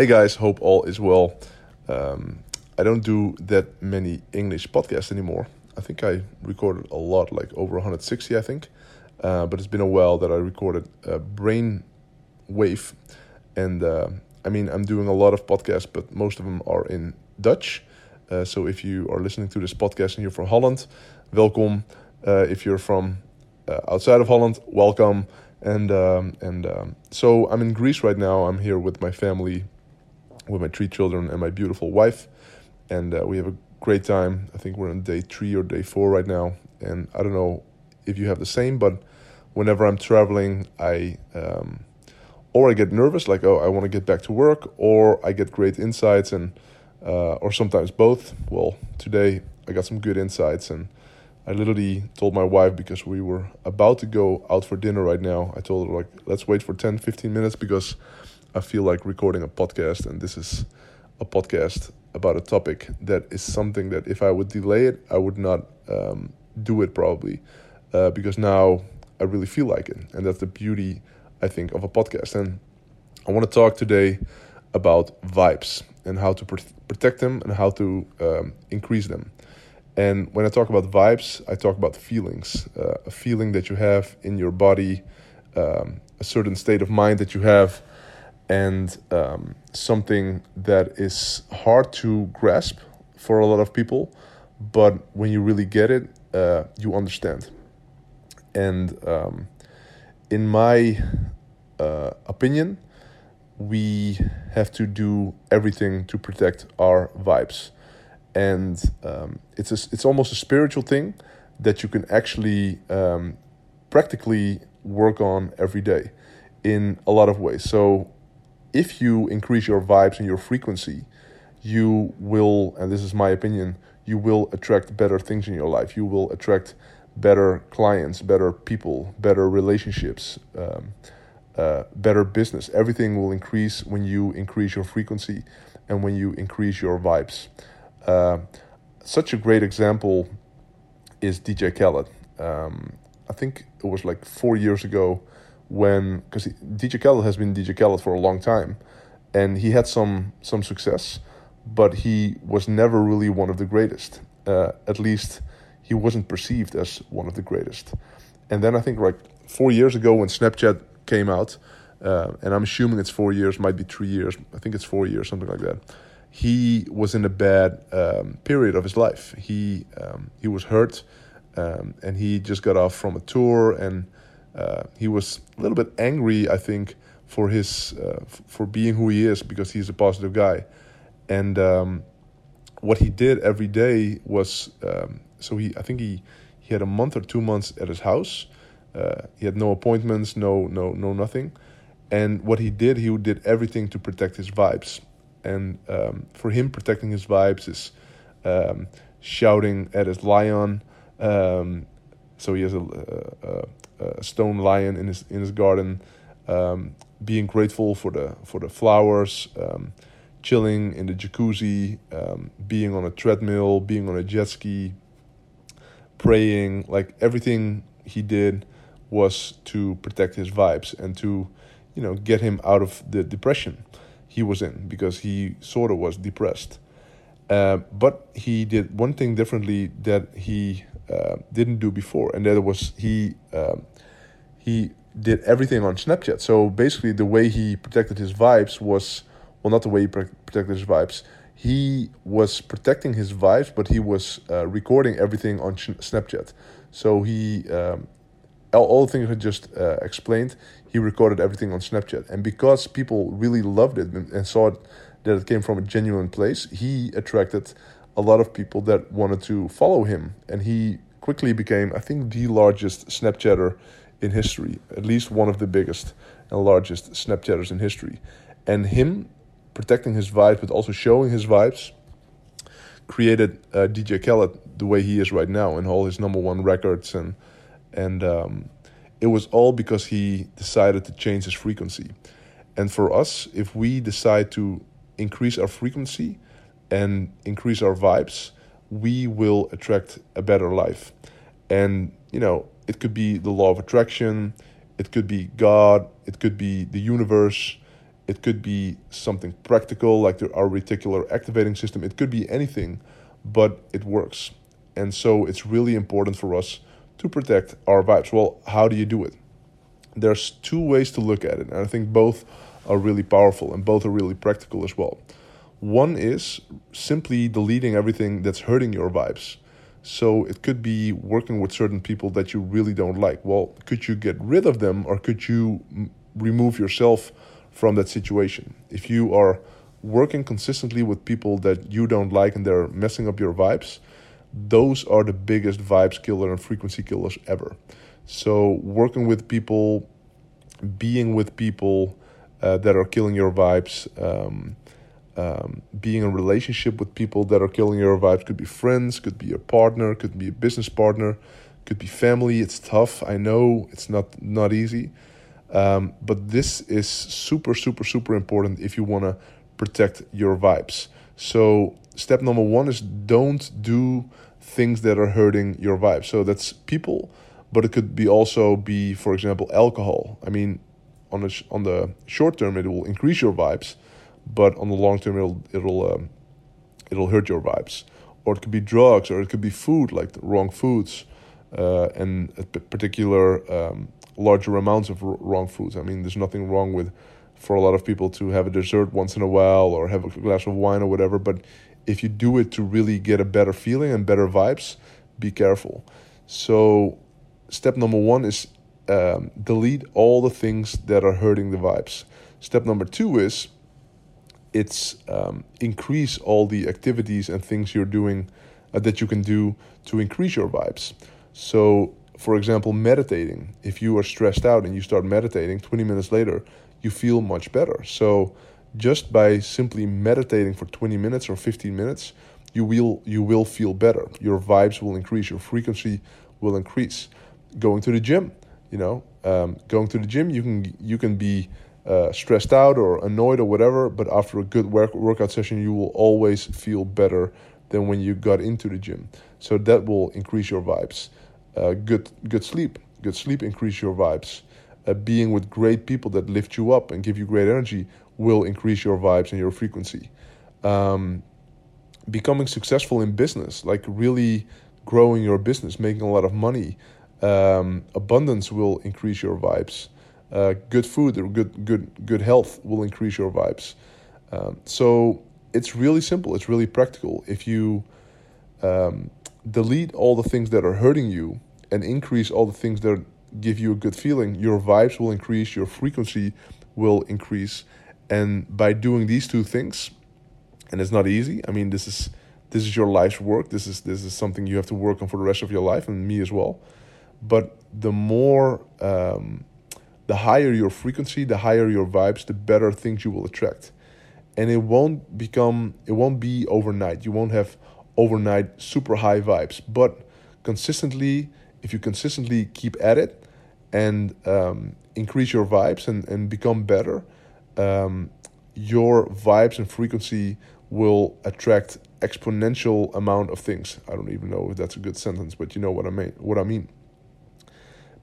Hey guys, hope all is well. Um, I don't do that many English podcasts anymore. I think I recorded a lot, like over 160, I think. Uh, but it's been a while that I recorded a Brain Wave. And uh, I mean, I'm doing a lot of podcasts, but most of them are in Dutch. Uh, so if you are listening to this podcast and you're from Holland, welcome. Uh, if you're from uh, outside of Holland, welcome. And um, and um, so I'm in Greece right now. I'm here with my family with my three children and my beautiful wife, and uh, we have a great time. I think we're on day three or day four right now, and I don't know if you have the same, but whenever I'm traveling, I um, or I get nervous, like oh, I want to get back to work, or I get great insights, and uh, or sometimes both. Well, today I got some good insights, and I literally told my wife because we were about to go out for dinner right now. I told her like, let's wait for 10, 15 minutes because I feel like recording a podcast, and this is a podcast about a topic that is something that if I would delay it, I would not um, do it probably, uh, because now I really feel like it, and that's the beauty I think of a podcast. And I want to talk today about vibes and how to pr- protect them and how to um, increase them. And when I talk about vibes, I talk about feelings, uh, a feeling that you have in your body, um, a certain state of mind that you have and um, something that is hard to grasp for a lot of people, but when you really get it, uh, you understand. And um, in my uh, opinion, we have to do everything to protect our vibes, and um, it's a, it's almost a spiritual thing that you can actually um, practically work on every day in a lot of ways. So if you increase your vibes and your frequency, you will, and this is my opinion, you will attract better things in your life. You will attract better clients, better people, better relationships, um, uh, better business. Everything will increase when you increase your frequency and when you increase your vibes. Uh, such a great example is DJ Khaled. Um, I think it was like four years ago when because DJ Khaled has been DJ Khaled for a long time, and he had some some success, but he was never really one of the greatest. Uh, at least he wasn't perceived as one of the greatest. And then I think like four years ago when Snapchat came out, uh, and I'm assuming it's four years, might be three years. I think it's four years, something like that. He was in a bad um, period of his life. He um, he was hurt, um, and he just got off from a tour and uh, he was a little bit angry, I think, for his uh, for being who he is because he's a positive guy, and um, what he did every day was um, so he I think he he had a month or two months at his house. Uh, he had no appointments, no no no nothing, and what he did, he did everything to protect his vibes, and um, for him, protecting his vibes is um, shouting at his lion. Um, so he has a, a, a stone lion in his in his garden, um, being grateful for the for the flowers, um, chilling in the jacuzzi, um, being on a treadmill, being on a jet ski, praying. Like everything he did was to protect his vibes and to, you know, get him out of the depression he was in because he sort of was depressed. Uh, but he did one thing differently that he uh, didn't do before, and that was he um, he did everything on Snapchat. So basically, the way he protected his vibes was well, not the way he protected his vibes. He was protecting his vibes, but he was uh, recording everything on Snapchat. So he um, all, all the things I just uh, explained, he recorded everything on Snapchat, and because people really loved it and, and saw it, that it came from a genuine place, he attracted a lot of people that wanted to follow him, and he quickly became, I think, the largest Snapchatter in history, at least one of the biggest and largest Snapchatters in history. And him protecting his vibes, but also showing his vibes, created uh, DJ Khaled the way he is right now and all his number one records and and um, it was all because he decided to change his frequency. And for us, if we decide to increase our frequency and increase our vibes, we will attract a better life. And, you know, it could be the law of attraction, it could be God, it could be the universe, It could be something practical like our reticular activating system. It could be anything, but it works. And so it's really important for us to protect our vibes. Well, how do you do it? There's two ways to look at it, and I think both are really powerful and both are really practical as well. One is simply deleting everything that's hurting your vibes. So it could be working with certain people that you really don't like. Well, could you get rid of them or could you m- remove yourself from that situation? If you are working consistently with people that you don't like and they're messing up your vibes, those are the biggest vibes killer and frequency killers ever. So working with people, being with people uh, that are killing your vibes, um, um, being in a relationship with people that are killing your vibes could be friends, could be your partner, could be a business partner, could be family. It's tough. I know it's not not easy, um, but this is super super super important if you want to protect your vibes. So step number one is don't do things that are hurting your vibes. So that's people, but it could be also be, for example, alcohol. I mean, on the on the short term, it will increase your vibes but on the long term it'll it'll um, it'll hurt your vibes. Or it could be drugs, or it could be food, like wrong foods, uh, and particular um, larger amounts of wrong foods. I mean, there's nothing wrong with for a lot of people to have a dessert once in a while or have a glass of wine or whatever. But if you do it to really get a better feeling and better vibes, be careful. So, step number one is um, delete all the things that are hurting the vibes. Step number two is it's um, increase all the activities and things you're doing uh, that you can do to increase your vibes. So, for example, meditating. If you are stressed out and you start meditating, 20 minutes later, you feel much better. So, just by simply meditating for 20 minutes or 15 minutes, you will you will feel better. Your vibes will increase. Your frequency will increase. Going to the gym, you know, um, going to the gym, you can you can be uh, stressed out or annoyed or whatever, but after a good work, workout session, you will always feel better than when you got into the gym. So that will increase your vibes. Uh, good good sleep, good sleep increase your vibes. Uh, being with great people that lift you up and give you great energy will increase your vibes and your frequency. Um, becoming successful in business, like really growing your business, making a lot of money, um, abundance will increase your vibes uh, good food or good good good health will increase your vibes. Um, so it's really simple. It's really practical. If you um, delete all the things that are hurting you and increase all the things that give you a good feeling, your vibes will increase. Your frequency will increase. And by doing these two things, and it's not easy. I mean, this is this is your life's work. This is this is something you have to work on for the rest of your life, and me as well. But the more um, the higher your frequency, the higher your vibes, the better things you will attract. And it won't become, it won't be overnight. You won't have overnight super high vibes. But consistently, if you consistently keep at it and um, increase your vibes and, and become better, um, your vibes and frequency will attract exponential amount of things. I don't even know if that's a good sentence, but you know what I mean. What I mean.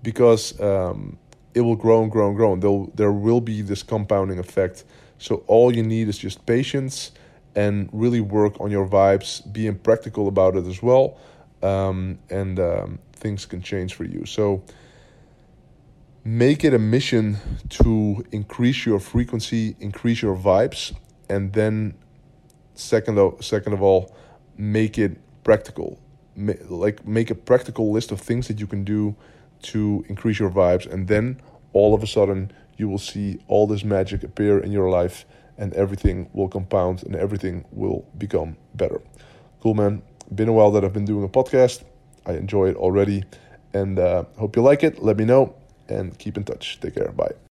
Because um, it will grow and grow and grow. And there will be this compounding effect. So all you need is just patience and really work on your vibes, being practical about it as well, um, and um, things can change for you. So make it a mission to increase your frequency, increase your vibes, and then second of second of all, make it practical. like make a practical list of things that you can do to increase your vibes and then all of a sudden you will see all this magic appear in your life and everything will compound and everything will become better. Cool, man. Been a while that I've been doing a podcast. I enjoy it already and uh, hope you like it. Let me know and keep in touch. Take care. Bye.